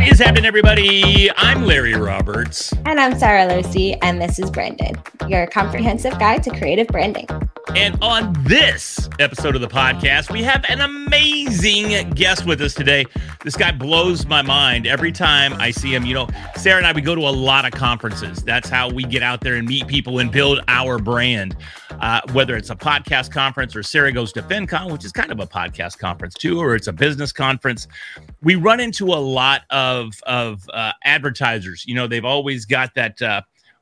What is happening, everybody? I'm Larry Roberts. And I'm Sara Lucy, and this is Branded, your comprehensive guide to creative branding. And on this episode of the podcast, we have an amazing guest with us today. This guy blows my mind every time I see him. You know, Sara and I, we go to a lot of conferences. That's how we get out there and meet people and build our brand. Uh, whether it's a podcast conference or Sara goes to FinCon, which is kind of a podcast conference too, or it's a business conference, we run into a lot of of uh, advertisers. You know, they've always got that.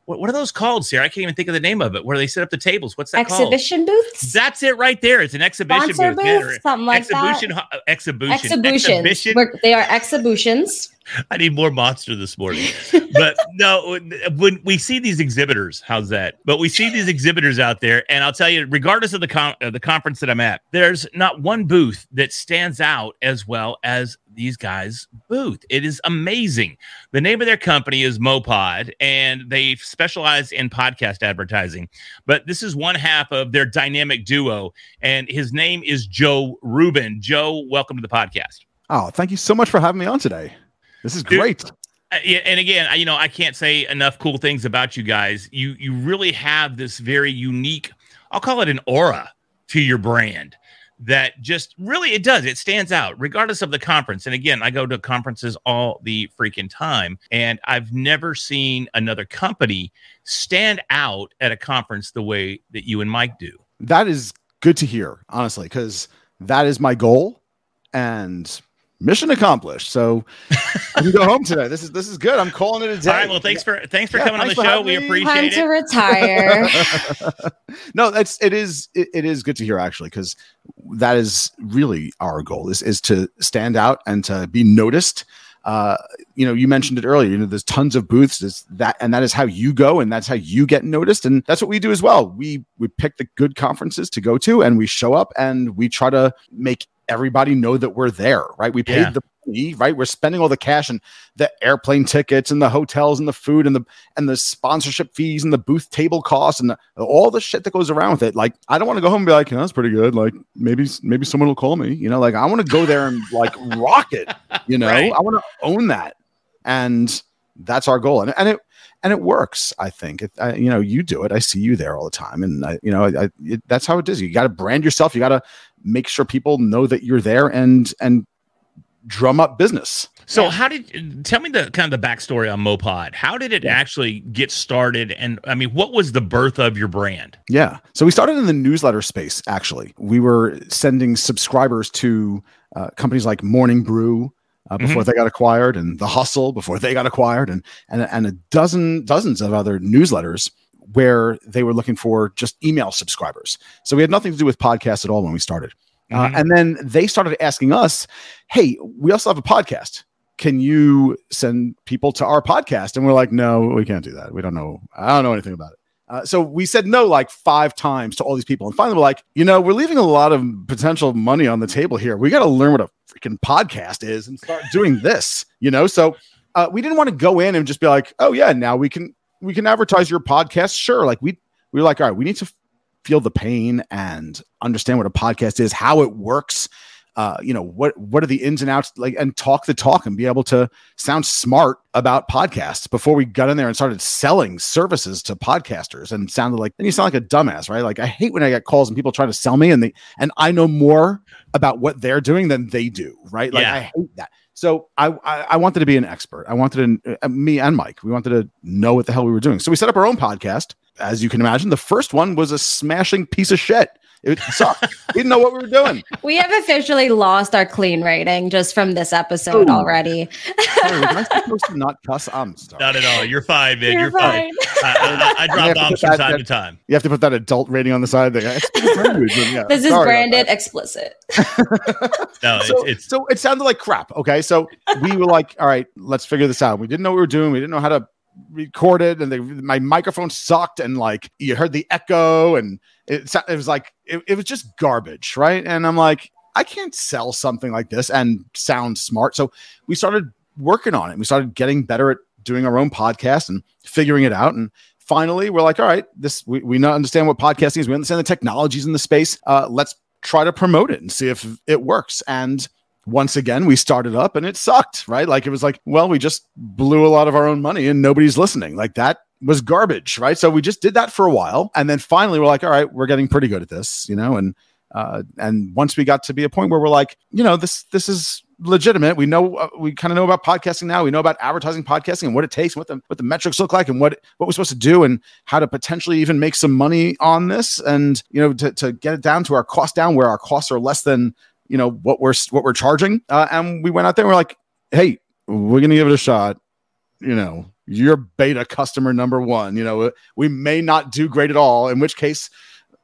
Uh, what, what are those called, Sara? I can't even think of the name of it. Where they set up the tables. What's that Exhibition called? booths? That's it right there. It's an exhibition Sponsor booth. Yeah. Something like exhibition, that. hu- exhibition, Exhibitions. exhibition. We're- They are exhibitions. I need more monster this morning. but no, when we see these exhibitors, how's that? But we see these exhibitors out there, and I'll tell you, regardless of the con- uh, the conference that I'm at, there's not one booth that stands out as well as these guys' booth. It is amazing. The name of their company is MowPod, and they specialize in podcast advertising. But this is one half of their dynamic duo, and his name is Joe Rubin. Joe, welcome to the podcast. Oh, thank you so much for having me on today. This is Dude, great. Uh, and again, you know, I can't say enough cool things about you guys. You you really have this very unique, I'll call it an aura to your brand that just really it does. It stands out regardless of the conference. And again, I go to conferences all the freaking time and I've never seen another company stand out at a conference the way that you and Mike do. That is good to hear, honestly, because that is my goal and mission accomplished. So I can go home today. This is this is good. I'm calling it a day. All right, well, thanks for thanks for Yeah, coming on the show. having We me. appreciate Time it. to retire. no, that's it is it, it is good to hear actually because that is really our goal is is to stand out and to be noticed. Uh, you know, you mentioned it earlier. You know, there's tons of booths. There's that, and that is how you go, and that's how you get noticed, and that's what we do as well. We we pick the good conferences to go to, and we show up, and we try to make everybody know that we're there. Right? We paid Yeah. the money, right? We're spending all the cash and the airplane tickets and the hotels and the food and the and the sponsorship fees and the booth table costs and the, all the shit that goes around with it. Like, I don't want to go home and be like, "Yeah, that's pretty good. Like, maybe maybe someone will call me. You know, like I want to go there and like rock it. You know, Right. I want to own that, and that's our goal. And and it and it works. I think. It, I, you know, you do it. I see you there all the time, and I, you know, I, it, that's how it is. You got to brand yourself. You got to make sure people know that you're there and and drum up business. So Yeah. how did tell me the kind of the backstory on MowPod? How did it actually get started? And I mean, what was the birth of your brand? Yeah. So we started in the newsletter space, actually. We were sending subscribers to uh, companies like Morning Brew uh, before they got acquired and The Hustle before they got acquired and, and, and a dozen, dozens of other newsletters where they were looking for just email subscribers. So we had nothing to do with podcasts at all when we started. Uh, Mhm. and then they started asking us, hey, we also have a podcast. Can you send people to our podcast? And we're like, no, we can't do that. We don't know. I don't know anything about it. Uh, so we said no like five times to all these people. And finally, we're like, you know, we're leaving a lot of potential money on the table here. We got to learn what a freaking podcast is and start doing this, you know? So uh, we didn't want to go in and just be like, oh, yeah, now we can we can advertise your podcast. Sure. Like we we were like, all right, we need to feel the pain and understand what a podcast is, how it works. Uh, you know what what are the ins and outs like and talk the talk and be able to sound smart about podcasts before we got in there and started selling services to podcasters and sounded like then you sound like a dumbass right? Like i hate when i get calls and people try to sell me and they and i know more about what they're doing than they do right? Like Yeah. i hate that. So I, I i wanted to be an expert. I wanted to uh, me and mike we wanted to know what the hell we were doing. So we set up our own podcast. As you can imagine the first one was a smashing piece of shit It sucked. we didn't know what we were doing. We have officially lost our clean rating just from this episode Ooh. already. Sorry, was I supposed to not cuss? I'm sorry. Not at all. You're fine, man. You're, You're fine. fine. I, I, I I drop bombs from that- time that- to time. You have to put that adult rating on the side. There. Explicit yeah, This is branded explicit. No, so, it's, it's so it sounded like crap. Okay, so we were like, all right, let's figure this out. We didn't know what we were doing. We didn't know how to record it, and the, my microphone sucked, and like you heard the echo, and it, it was like it, it was just garbage, right? And I'm like, I can't sell something like this and sound smart. So we started working on it. We started getting better at doing our own podcast and figuring it out. And finally, we're like, all right, this we, we not understand what podcasting is. We understand the technologies in the space. Uh, let's try to promote it and see if it works. And once again, we started up and it sucked, right? Like it was like, well, we just blew a lot of our own money and nobody's listening. Like that was garbage, right? So we just did that for a while. And then finally we're like, all right, we're getting pretty good at this, you know, and uh, and once we got to be a point where we're like, you know, this this is legitimate. We know uh, we kind of know about podcasting now. We know about advertising podcasting and what it takes, what the what the metrics look like, and what what we're supposed to do, and how to potentially even make some money on this, and you know, to, to get it down to our cost down where our costs are less than you know what we're what we're charging. Uh, and we went out there and we're like, hey, we're gonna give it a shot. You know, you're beta customer number one. You know, we may not do great at all, in which case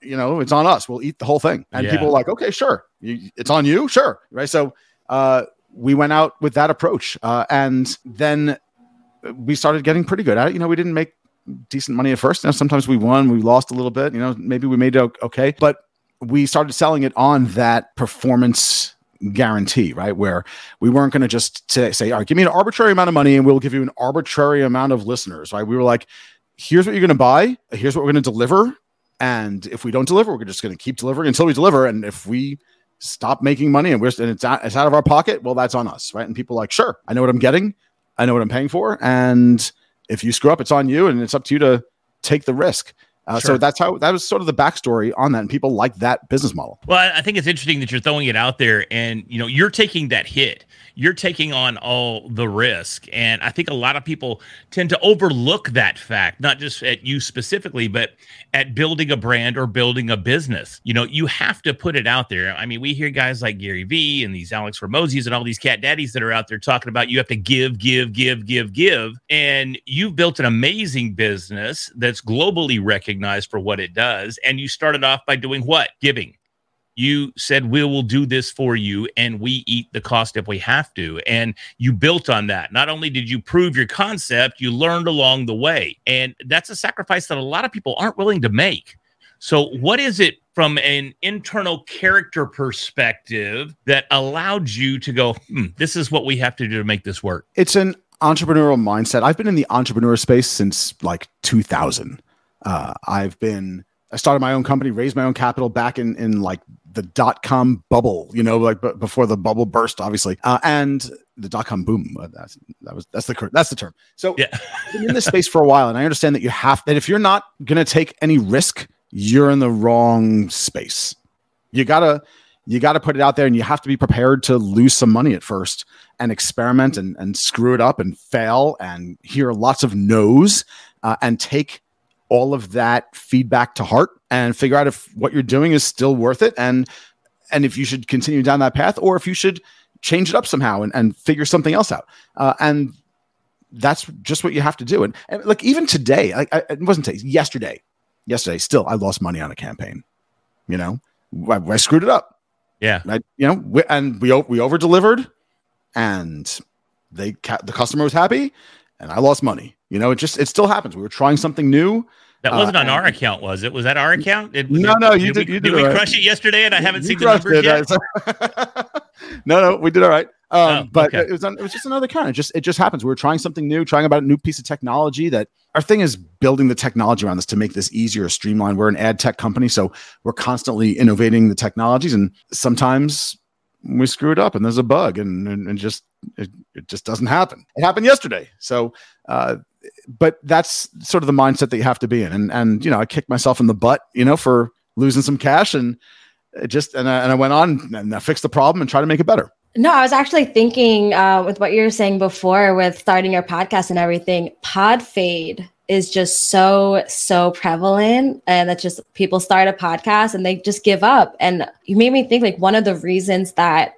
you know, it's on us. We'll eat the whole thing. And Yeah. people are like, okay, sure. You, it's on you. Sure. Right. So uh, we went out with that approach. Uh, and then we started getting pretty good at it. You know, we didn't make decent money at first. You know, sometimes we won, we lost a little bit. You know, maybe we made it okay. But we started selling it on that performance guarantee, right? Where we weren't going to just say, say, all right, give me an arbitrary amount of money and we'll give you an arbitrary amount of listeners, right? We were like, here's what you're going to buy, here's what we're going to deliver. And if we don't deliver, we're just going to keep delivering until we deliver. And if we stop making money and we're and it's out, it's out of our pocket, well, that's on us, right? And people like, sure, I know what I'm getting, I know what I'm paying for, and if you screw up, it's on you, and it's up to you to take the risk. Uh, Sure. So that's how that was sort of the backstory on that, and people like that business model. Well, I- think it's interesting that you're throwing it out there and you know, you're taking that hit. You're taking on all the risk. And I think a lot of people tend to overlook that fact, not just at you specifically, but at building a brand or building a business. You know, you have to put it out there. I mean, we hear guys like Gary Vee and these Alex Hormozi's and all these cat daddies that are out there talking about you have to give, give, give, give, give. And you've built an amazing business that's globally recognized for what it does. And you started off by doing what? Giving you said we will do this for you and we eat the cost if we have to and you built on that not only did you prove your concept you learned along the way and that's a sacrifice that a lot of people aren't willing to make so what is it from an internal character perspective that allowed you to go hmm, this is what we have to do to make this work It's an entrepreneurial mindset. I've been in the entrepreneur space since like 2000. Uh, I've been I started my own company, raised my own capital back in in like the dot com bubble, you know, like b- before the bubble burst, obviously, uh, and the dot com boom. Uh, That's that was that's the that's the term. So yeah I've been in this space for a while, and I understand that you have that if you're not going to take any risk, you're in the wrong space. You gotta you gotta put it out there, and you have to be prepared to lose some money at first and experiment and and screw it up and fail and hear lots of no's uh, and take all of that feedback to heart and figure out if what you're doing is still worth it and and if you should continue down that path or if you should change it up somehow and, and figure something else out. Uh, and that's just what you have to do. And, and like even today like I, it wasn't today yesterday yesterday still i lost money on a campaign you know? I, I screwed it up. Yeah. I, you know we, and we we over delivered and they the customer was happy and i lost money you know it just it still happens we were trying something new that Uh, wasn't on our account was it was that our account it, No, no, you we, did- you did we all right. crush it yesterday and i haven't You seen the numbers it, yet no, no, we did all right. Um, Oh, but okay. it was it was just another kind. It just it just happens. We were trying something new, trying about a new piece of technology. That our thing is building the technology around this to make this easier, streamlined. We're an ad tech company, so we're constantly innovating the technologies, and sometimes we screw it up, and there's a bug, and and, and just it, it just doesn't happen. It happened yesterday, so. Uh, but that's sort of the mindset that you have to be in, and and you know, I kicked myself in the butt, you know, for losing some cash, and it just and I, and I went on and I fixed the problem and try to make it better. No, I was actually thinking uh, with what you were saying before with starting your podcast and everything. Pod Fade is just so so prevalent and that just people start a podcast and they just give up and you made me think like one of the reasons that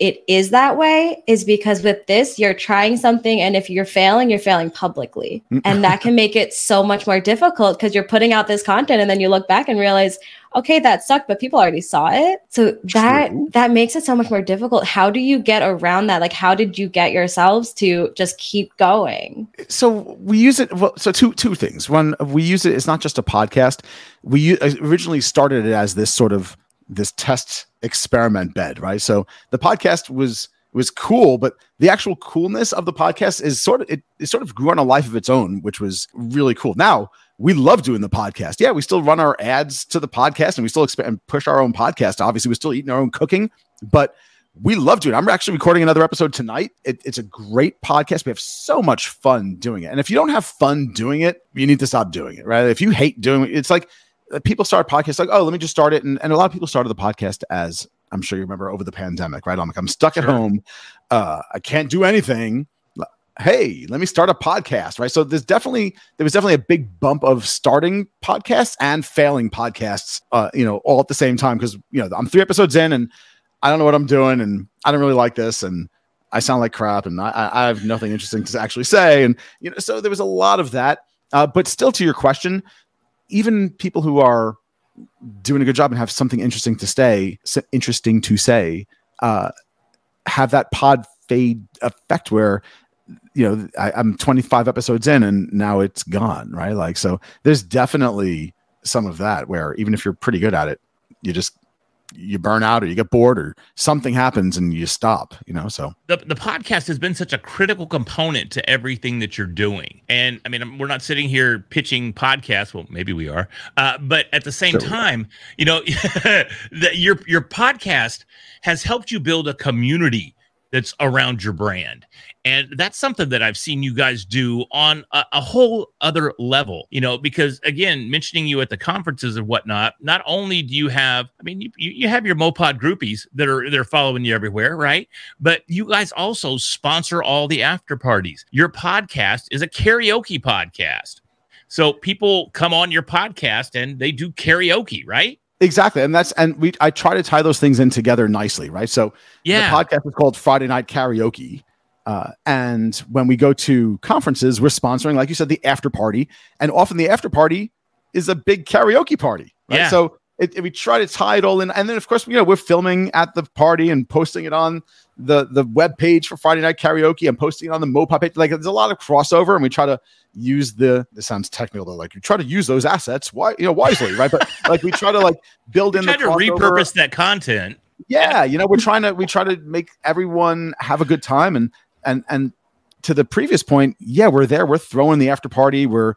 it is that way is because with this you're trying something and if you're failing you're failing publicly. And that can make it so much more difficult because you're putting out this content and then you look back and realize okay that sucked but people already saw it. So that True. that makes it so much more difficult. How do you get around that? Like how did you get yourselves to just keep going? So we use it well so two two things. One we use it it's not just a podcast. We u- uh, originally started it as this sort of this test experiment bed right so the podcast was was cool but the actual coolness of the podcast is sort of it, it sort of grew on a life of its own which was really cool now we love doing the podcast yeah we still run our ads to the podcast and we still expand and push our own podcast obviously we're still eating our own cooking but we love doing it. I'm actually recording another episode tonight. It, it's a great podcast. We have so much fun doing it. And if you don't have fun doing it, you need to stop doing it, right? If you hate doing it, it's like people start podcasts like, oh, let me just start it. And, and a lot of people started the podcast as I'm sure you remember over the pandemic, right? I'm like, I'm stuck at home. Uh, I can't do anything. Hey, let me start a podcast, right? So there's definitely there was definitely a big bump of starting podcasts and failing podcasts, uh, you know, all at the same time because you know I'm three episodes in and I don't know what I'm doing and I don't really like this and I sound like crap and I- I, I have nothing interesting to actually say and you know so there was a lot of that. Uh, but still, to your question, even people who are doing a good job and have something interesting to say, interesting to say, uh, have that pod fade effect where you know I, I'm 25 episodes in and now it's gone, right? Like so, there's definitely some of that where even if you're pretty good at it, you just you burn out or you get bored or something happens and you stop, you know. So the, the podcast has been such a critical component to everything that you're doing. And I mean, we're not sitting here pitching podcasts. Well, maybe we are. Uh, but at the same time, you know, that your your podcast has helped you build a community that's around your brand. And that's something that I've seen you guys do on a, a whole other level, you know, because again, mentioning you at the conferences and whatnot, not only do you have, I mean, you, you have your MowPod groupies that are, they're following you everywhere, right? but you guys also sponsor all the after parties. Your podcast is a karaoke podcast. So people come on your podcast and they do karaoke, right? Exactly, and that's and we I try to tie those things in together nicely, right? So Yeah. the podcast is called Friday Night Karaoke. Uh, and when we go to conferences, we're sponsoring, like you said, the after party. And often the after party is a big karaoke party. Right? Yeah. So it, it- we try to tie it all in. And then, of course, you know, we're filming at the party and posting it on the, the web page for Friday Night Karaoke I'm posting it on the MowPod page. Like there's a lot of crossover and we try to use the, this sounds technical though, like we try to use those assets why, you know, wisely, right? But like we try to like build in Try the to crossover repurpose that content. yeah you know we're trying to we try to make everyone have a good time and and and to the previous point yeah we're there we're throwing the after party we're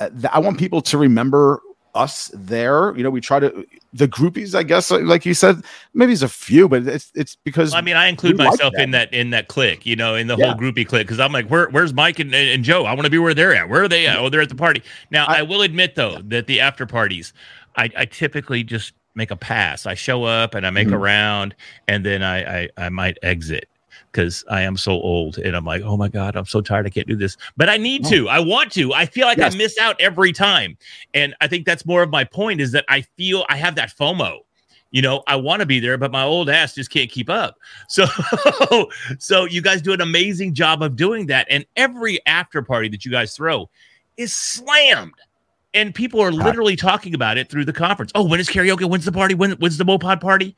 uh, th- i want people to remember us there you know we try to the groupies i guess like- you said maybe it's a few but it's it's because I mean, I include we like myself in that in that clique, you know, in the Yeah. whole groupie clique, because I'm like, where, where's Mike and, and Joe? I want to be where they're at. Where are they at? Oh, they're at the party. Now, I, I- will admit though that the after parties, I, I typically just make a pass. I show up and I make a Mhm. round, and then I I, I might exit because I am so old, and I'm like, oh my god, I'm so tired. I can't do this, but I need Oh. to. I want to. I feel like Yes. I miss out every time, and I think that's more of my point is that I feel I have that FOMO. You know, I want to be there, but my old ass just can't keep up. So, so you guys do an amazing job of doing that, and every after party that you guys throw is slammed, and people are literally talking about it through the conference. Oh, when is karaoke? When's the party? When when's the MowPod party?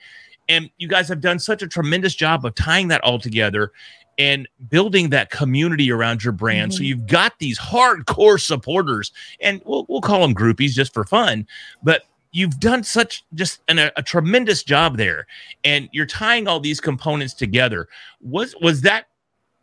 And you guys have done such a tremendous job of tying that all together and building that community around your brand. So Mhm. you've got these hardcore supporters, and we'll we'll call them groupies just for fun, but you've done such just an, a, a tremendous job there and you're tying all these components together was was that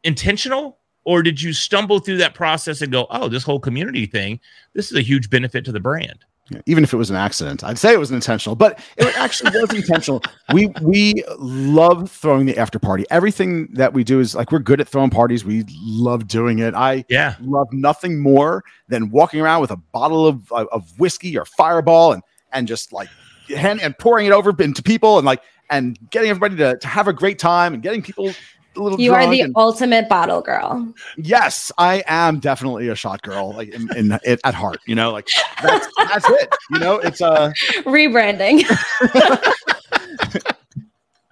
intentional or did you stumble through that process and go oh this whole community thing this is a huge benefit to the brand even if it was an accident. I'd say it was intentional but it actually was intentional. We we love throwing the after party. Everything that we do is like we're good at throwing parties. We love doing it. I yeah. love nothing more than walking around with a bottle of, of, of whiskey or fireball and and just like hand and pouring it over into people and like and getting everybody to, to have a great time and getting people little. You are the and- ultimate bottle girl. yes, I am definitely a shot girl, like in, in, in at heart. You know, like that's that's it. You know, it's uh Rebranding.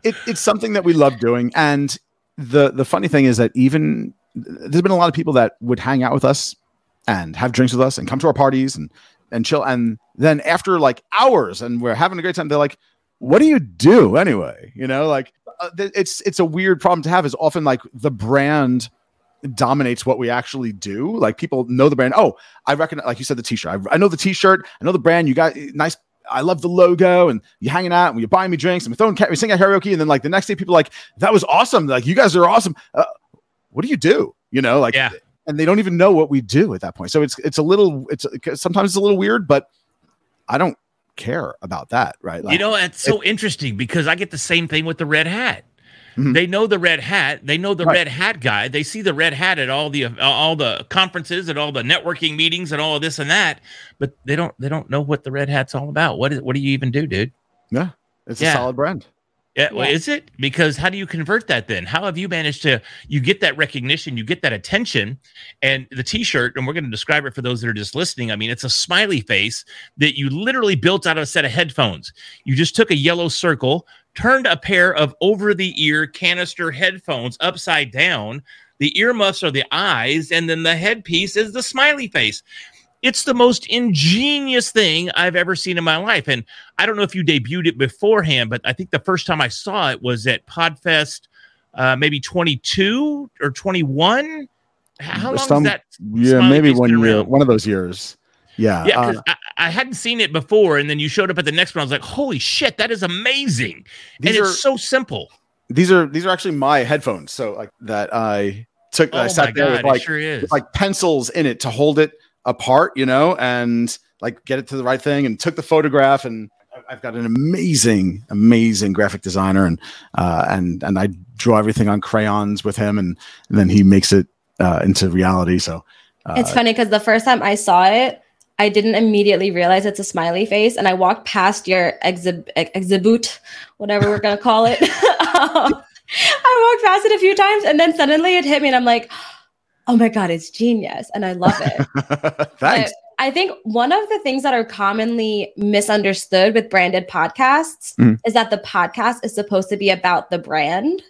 it, it's something that we love doing and the the funny thing is that even there's been a lot of people that would hang out with us and have drinks with us and come to our parties and and chill and then after like hours and we're having a great time they're like what do you do anyway you know like it's it's a weird problem to have is often like the brand dominates what we actually do like people know the brand oh i recognize like you said the t-shirt i, I know the t-shirt i know the brand you got nice I love the logo and you hanging out and you're buying me drinks and we're throwing, we sing at karaoke. And then like the next day people are like, that was awesome. Like you guys are awesome. Uh, what do you do? You know, like, Yeah. and they don't even know what we do at that point. So it's, it's a little, it's sometimes it's a little weird, but I don't care about that. Right. you know, it's so interesting because I get the same thing with the red hat. Mhm. They know the red hat. They know the Right. red hat guy. They see the red hat at all the uh, all the conferences and all the networking meetings and all of this and that, but they don't they don't know what the red hat's all about. What is what do you even do, dude? yeah, it's Yeah. a solid brand. Yeah, well, Yeah. is it? Because how do you convert that then? How have you managed to you get that recognition, you get that attention, and the t-shirt, and we're going to describe it for those that are just listening. I mean, it's a smiley face that you literally built out of a set of headphones. You just took a yellow circle, turned a pair of over-the-ear canister headphones upside down. The earmuffs are the eyes, and then the headpiece is the smiley face. It's the most ingenious thing I've ever seen in my life. And I don't know if you debuted it beforehand, but I think the first time I saw it was at Podfest, uh, maybe 22 or 21. How long Some- is that? Yeah, maybe one year, around? one of those years. Yeah. Yeah, uh, I, I hadn't seen it before, and then you showed up at the next one. I was like, "Holy shit, that is amazing!" And These it's are- so simple. these are these are actually my headphones. So like that I took. Oh I sat there god, with like sure with, like pencils in it to hold it apart, you know, and like get it to the right thing and took the photograph and I've got an amazing, amazing graphic designer and uh and and I draw everything on crayons with him and, and then he makes it uh into reality. So uh, It's funny because the first time I saw it, I didn't immediately realize it's a smiley face, and I walked past your exhib- exhibit, whatever we're gonna call it. um, I walked past it a few times, and then suddenly it hit me, and I'm like, "Oh my god, it's genius!" And I love it. thanks. I think one of the things that are commonly misunderstood with branded podcasts Mhm. is that the podcast is supposed to be about the brand.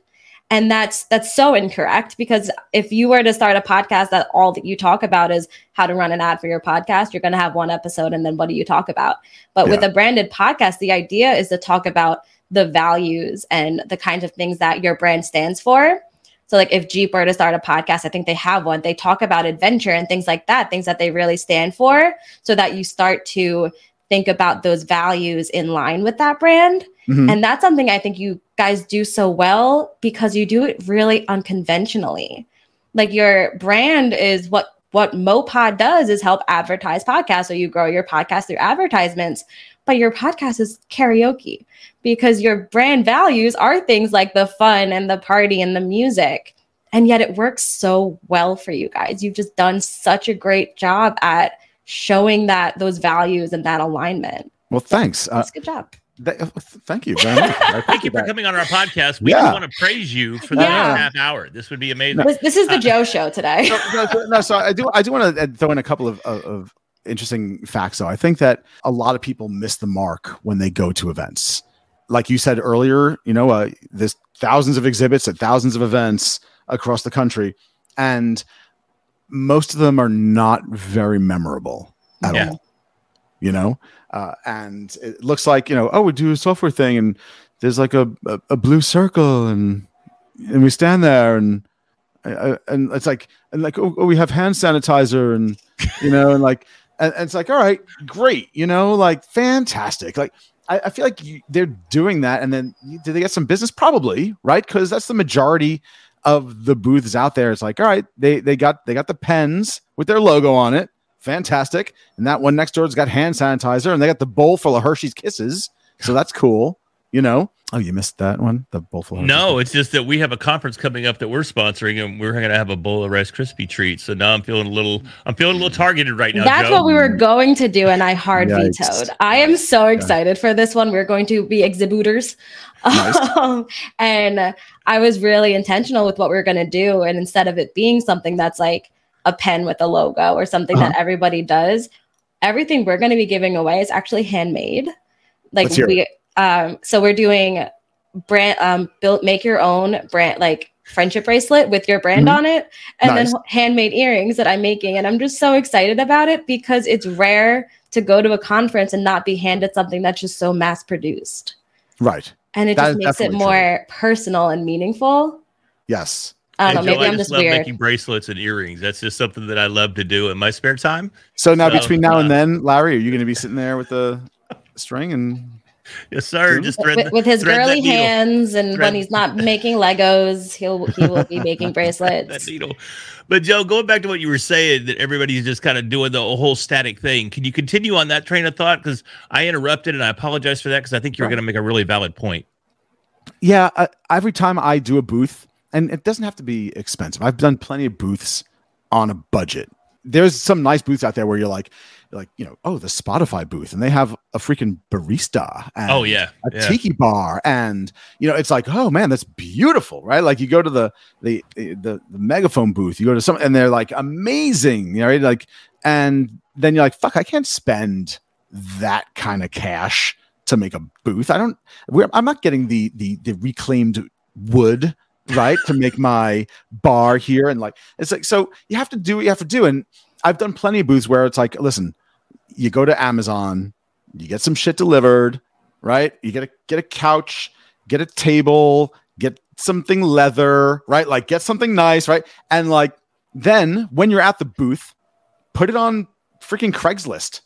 And that's that's so incorrect because if you were to start a podcast that all that you talk about is how to run an ad for your podcast, you're going to have one episode and then what do you talk about? But with a branded podcast, the idea is to talk about the values and the kinds of things that your brand stands for. So, like if Jeep were to start a podcast, I think they have one. They talk about adventure and things like that, things that they really stand for, so that you start to think about those values in line with that brand. Mhm. And that's something I think you guys do so well because you do it really unconventionally. Like your brand is what what MowPod does is help advertise podcasts. So you grow your podcast through advertisements, but your podcast is karaoke because your brand values are things like the fun and the party and the music. And yet it works so well for you guys. You've just done such a great job at showing that those values and that alignment. Well, thanks. Uh, That's good job. th- thank you very much. Thank you for that. coming on our podcast. We Yeah. just want to praise you for the Yeah. next half hour. This would be amazing. This, this is the Uh, Joe show today. no, no, so- no, so I do. I do want to throw in a couple of, of, of interesting facts. Though I think that a lot of people miss the mark when they go to events. Like you said earlier, you know, uh, there's thousands of exhibits at thousands of events across the country, and most of them are not very memorable at Yeah. all. You know, uh, and it looks like you know, oh, we do a software thing, and there's like a, a, a blue circle, and and we stand there, and uh, and it's like and like oh, oh, we have hand sanitizer and you know and like and, and it's like all right great you know like fantastic. Like i, I feel like you, they're doing that. And then do they get some business? Probably right? Because that's the majority of the booths out there. It's like all right they they got they got the pens with their logo on it. Fantastic. And that one next door's got hand sanitizer and they got the bowl full of hershey's kisses. So that's cool you know Oh, you missed that one. The bowl full. of No, it's just that we have a conference coming up that we're sponsoring, and we're going to have a bowl of Rice Krispie treats. So now I'm feeling a little, I'm feeling a little targeted right now. That's Joe. what we were going to do, and I hard Yikes. vetoed. I am so excited for this one. We're going to be exhibitors. Nice. Um, and I was really intentional with what we are going to do. And instead of it being something that's like a pen with a logo or something that Uh-huh. everybody does, everything we're going to be giving away is actually handmade. Like Let's we, um, so we're doing brand, um, build, make your own brand, like friendship bracelet with your brand Mhm. on it, and Nice. then handmade earrings that I'm making. And I'm just so excited about it because it's rare to go to a conference and not be handed something that's just so mass produced. right. And it That just makes it definitely true. more personal and meaningful. Yes. I don't And know. Joe, Maybe I I'm just just love weird. making bracelets and earrings. That's just something that I love to do in my spare time. So now So, between now uh, and then, Larry, are you going to be sitting there with the string and Yes, sir. Just thread With, the- with his thread girly needle. hands, and Thread- when he's not making Legos, he'll he will be making that bracelets. needle. But Joe, going back to what you were saying, that everybody's just kind of doing the whole static thing. Can you continue on that train of thought? Because I interrupted, and I apologize for that. Because I think you're going to make a really valid point. Yeah, I, every time I do a booth, and it doesn't have to be expensive. I've done plenty of booths on a budget. There's some nice booths out there where you're like, you're like you know, oh, the Spotify booth, and they have a freaking barista. And Oh yeah, a yeah. tiki bar, and you know, it's like, oh man, that's beautiful, right? Like you go to the the the, the megaphone booth, you go to some, and they're like amazing, you know, right? like, and then you're like, fuck, I can't spend that kind of cash to make a booth. I don't. We're, I'm not getting the the the reclaimed wood, right, to make my bar here, and like it's like so you have to do what you have to do. And I've done plenty of booths where it's like, listen, you go to Amazon, you get some shit delivered, right? You get a get a couch, get a table, get something leather, right? Like get something nice, right? And like then when you're at the booth, put it on freaking Craigslist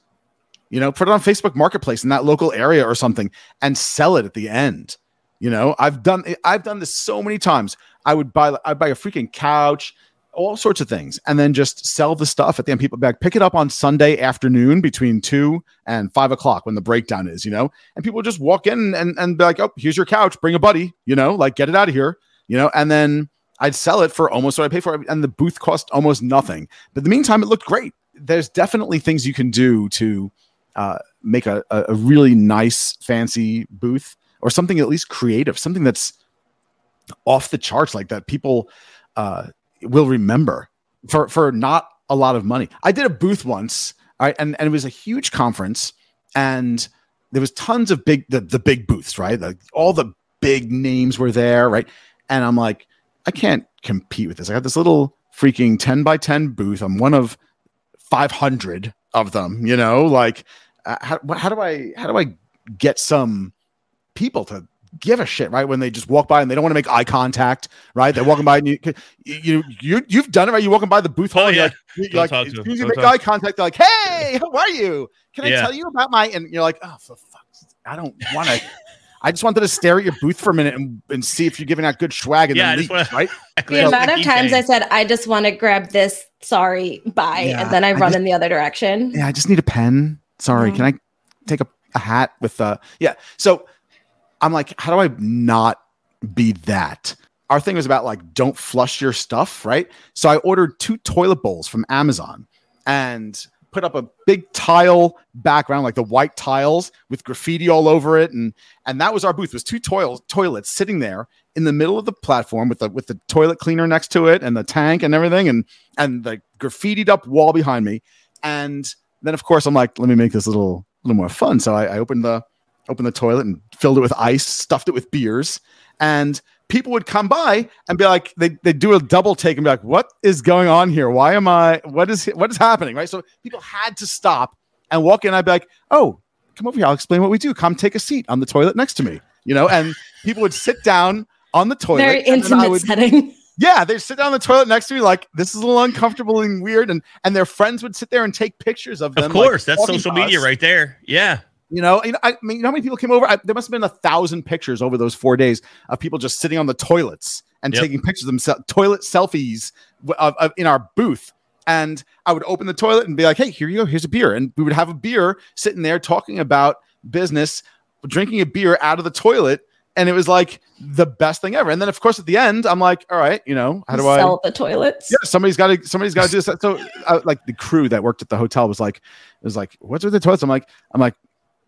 you know put it on facebook marketplace in that local area or something and sell it at the end you know i've done i've done this so many times i would buy i buy a freaking couch all sorts of things. And then just sell the stuff at the end. People back pick it up on sunday afternoon between two and five o'clock when the breakdown is you know? And people just walk in and, and be like oh here's your couch. Bring a buddy you know? Like get it out of here you know? And then i'd sell it for almost what i pay for it and the booth cost almost nothing. But in the meantime it looked great. There's definitely things you can do to uh, make a, a a really nice, fancy booth or something at least creative, something that's off the charts like that. People uh, will remember for for not a lot of money. I did a booth once, all right, and, and it was a huge conference, and there was tons of big the, the big booths, right? Like all the big names were there, right? And I'm like, I can't compete with this. I got this little freaking 10 by 10 booth. I'm one of 500 of them, you know, like uh, how, how do I how do I get some people to give a shit right when they just walk by and they don't want to make eye contact, right? They're walking by and you you you you've done it right. You're walking by the booth hall. Oh, and you're yeah. like, you're Don't like talk as soon as you make talk eye contact, they're like, "Hey, how are you? Can I Yeah. tell you about my?" And you're like, "Oh, for fuck's I don't want to." I just wanted to stare at your booth for a minute and, and see if you're giving out good swag and Yeah, then leave, wanna- right? The amount of times I said, I just want to grab this, sorry, bye. Yeah, and then I I run just- in the other direction. yeah, I just need a pen. Sorry, Mhm. can I take a, a hat with uh yeah. So I'm like, how do I not be that? Our thing was about like don't flush your stuff, right? So I ordered two toilet bowls from Amazon and put up a big tile background, like the white tiles with graffiti all over it. And and that was our booth. It was two toilets toilets sitting there in the middle of the platform with the with the toilet cleaner next to it and the tank and everything and and the graffitied up wall behind me. And then of course I'm like, let me make this a little little more fun. So I, I opened the opened the toilet and filled it with ice, stuffed it with beers, and people would come by and be like, they they do a double take and be like, what is going on here? Why am I? What is what is happening? Right. So people had to stop and walk in. I'd be like, oh, come over here. I'll explain what we do. Come take a seat on the toilet next to me. You know, and people would sit down on the toilet. Very intimate would, setting. yeah, they sit down on the toilet next to me, like this is a little uncomfortable and weird, and and their friends would sit there and take pictures of them. Of like, course, that's social media us. right there. Yeah. You know, you know, I mean, you know how many people came over? I, there must have been a thousand pictures over those four days of people just sitting on the toilets and Yep. taking pictures of themselves, toilet selfies w- of, of, in our booth. And I would open the toilet and be like, "Hey, here you go. Here's a beer." And we would have a beer sitting there talking about business, drinking a beer out of the toilet, and it was like the best thing ever. And then of course at the end, I'm like, all right, you know, how do I sell the toilets? yeah, somebody's got to somebody's got to do this. So, uh, like the crew that worked at the hotel was like, it was like, what's with the toilets? I'm like, I'm like,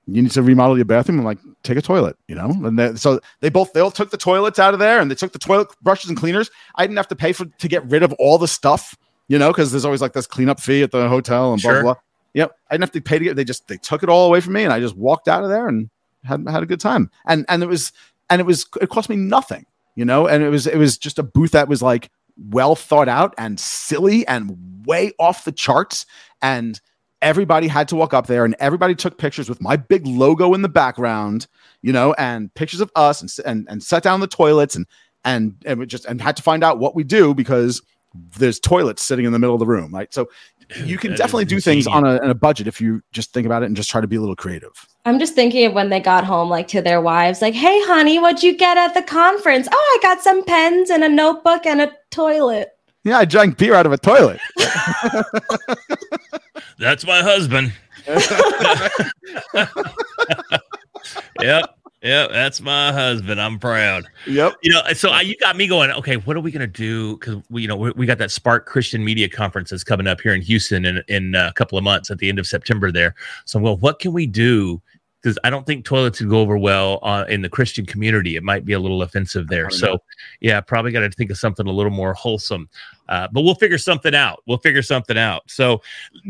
you need to remodel your bathroom. I'm like, take a toilet, you know. And they, so they both they all took the toilets out of there, and they took the toilet brushes and cleaners. I didn't have to pay for to get rid of all the stuff, you know, because there's always like this cleanup fee at the hotel and blah Sure. blah. blah. Yep, I didn't have to pay to get. They just they took it all away from me, and I just walked out of there and had had a good time. And and it was and it was it cost me nothing, you know. And it was it was just a booth that was like well thought out and silly and way off the charts. And everybody had to walk up there and everybody took pictures with my big logo in the background, you know, and pictures of us and s- and, and sat down in the toilets and and and we just and had to find out what we do because there's toilets sitting in the middle of the room, right? So you can That is definitely do things on a, on a budget if you just think about it and just try to be a little creative. I'm just thinking of when they got home, like to their wives, like, "Hey, honey, what'd you get at the conference? Oh, I got some pens and a notebook and a toilet." Yeah, I drank beer out of a toilet. That's my husband. yep. Yep. That's my husband. I'm proud. yep. You know, so I, you got me going. Okay, what are we gonna do? Because we, you know, we, we got that Spark Christian Media Conference that's coming up here in Houston in in a couple of months at the end of September. There, so I'm. What can we do? Because I don't think toilets would go over well uh, in the Christian community. It might be a little offensive there. So, yeah, probably got to think of something a little more wholesome. Uh, but we'll figure something out. We'll figure something out. So,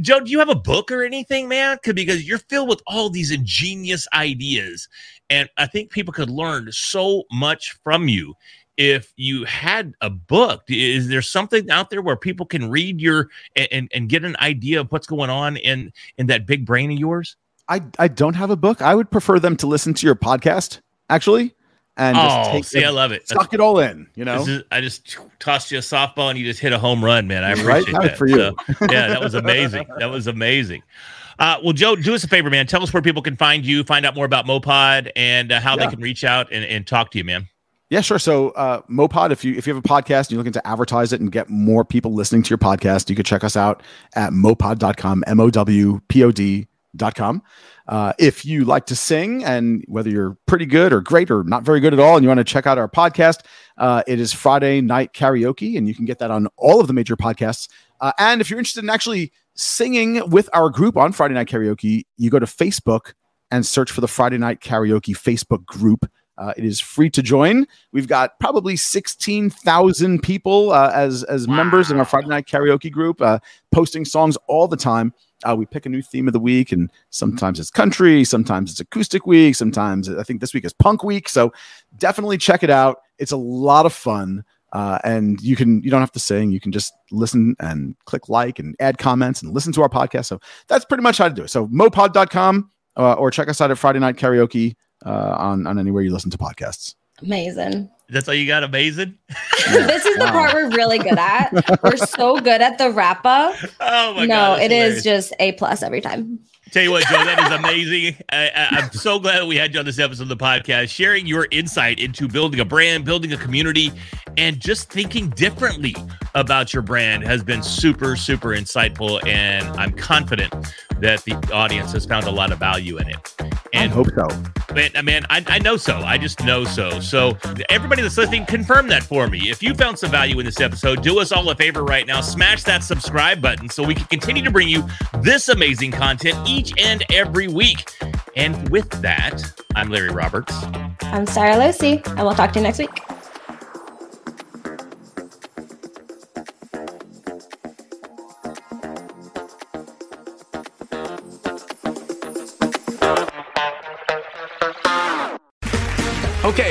Joe, do you have a book or anything, man? Because you're filled with all these ingenious ideas, and I think people could learn so much from you if you had a book. Is there something out there where people can read your and and, and get an idea of what's going on in in that big brain of yours? I, I don't have a book. I would prefer them to listen to your podcast, actually, and just oh, take see, the- I love it. That's- suck it all in, you know? this is- I just tossed you a softball and you just hit a home run, man. I Right? appreciate That that. for you. So, yeah, that was amazing. That was amazing. Uh, well, Joe, do us a favor, man. Tell us where people can find you, find out more about MowPod, and uh, how Yeah. they can reach out and, and talk to you, man. Yeah, sure. So uh MowPod, if you if you have a podcast and you're looking to advertise it and get more people listening to your podcast, you could check us out at mowpod.com, M-O-W-P-O-D.com. Uh, if you like to sing and whether you're pretty good or great or not very good at all, and you want to check out our podcast, uh, it is Friday Night Karaoke, and you can get that on all of the major podcasts. Uh, and if you're interested in actually singing with our group on Friday Night Karaoke, you go to Facebook and search for the Friday Night Karaoke Facebook group. Uh, it is free to join. We've got probably sixteen thousand people uh, as as members in our Friday Night Karaoke group, uh, posting songs all the time. Uh, we pick a new theme of the week, and sometimes it's country, sometimes it's acoustic week, sometimes I think this week is punk week. So definitely check it out. It's a lot of fun. Uh, and you can you don't have to sing you can just listen and click like and add comments and listen to our podcast so that's pretty much how to do it so mowpod.com uh, or check us out at friday night karaoke uh, on on anywhere you listen to podcasts Amazing. That's all you got, amazing. this is the part we're really good at. We're so good at the wrap up. Oh my no, god, that's it is hilarious. just a plus every time. Tell you what, Joe, that is amazing. I, I, I'm so glad that we had you on this episode of the podcast, sharing your insight into building a brand, building a community, and just thinking differently about your brand has been super, super insightful. And I'm confident that the audience has found a lot of value in it. I And hope so Man, uh, I mean, I, I know so. I just know so. So, everybody that's listening, confirm that for me. If you found some value in this episode, do us all a favor right now. Smash that subscribe button so we can continue to bring you this amazing content each and every week. And with that, I'm Larry Roberts. I'm Sara Lucy, and we'll talk to you next week.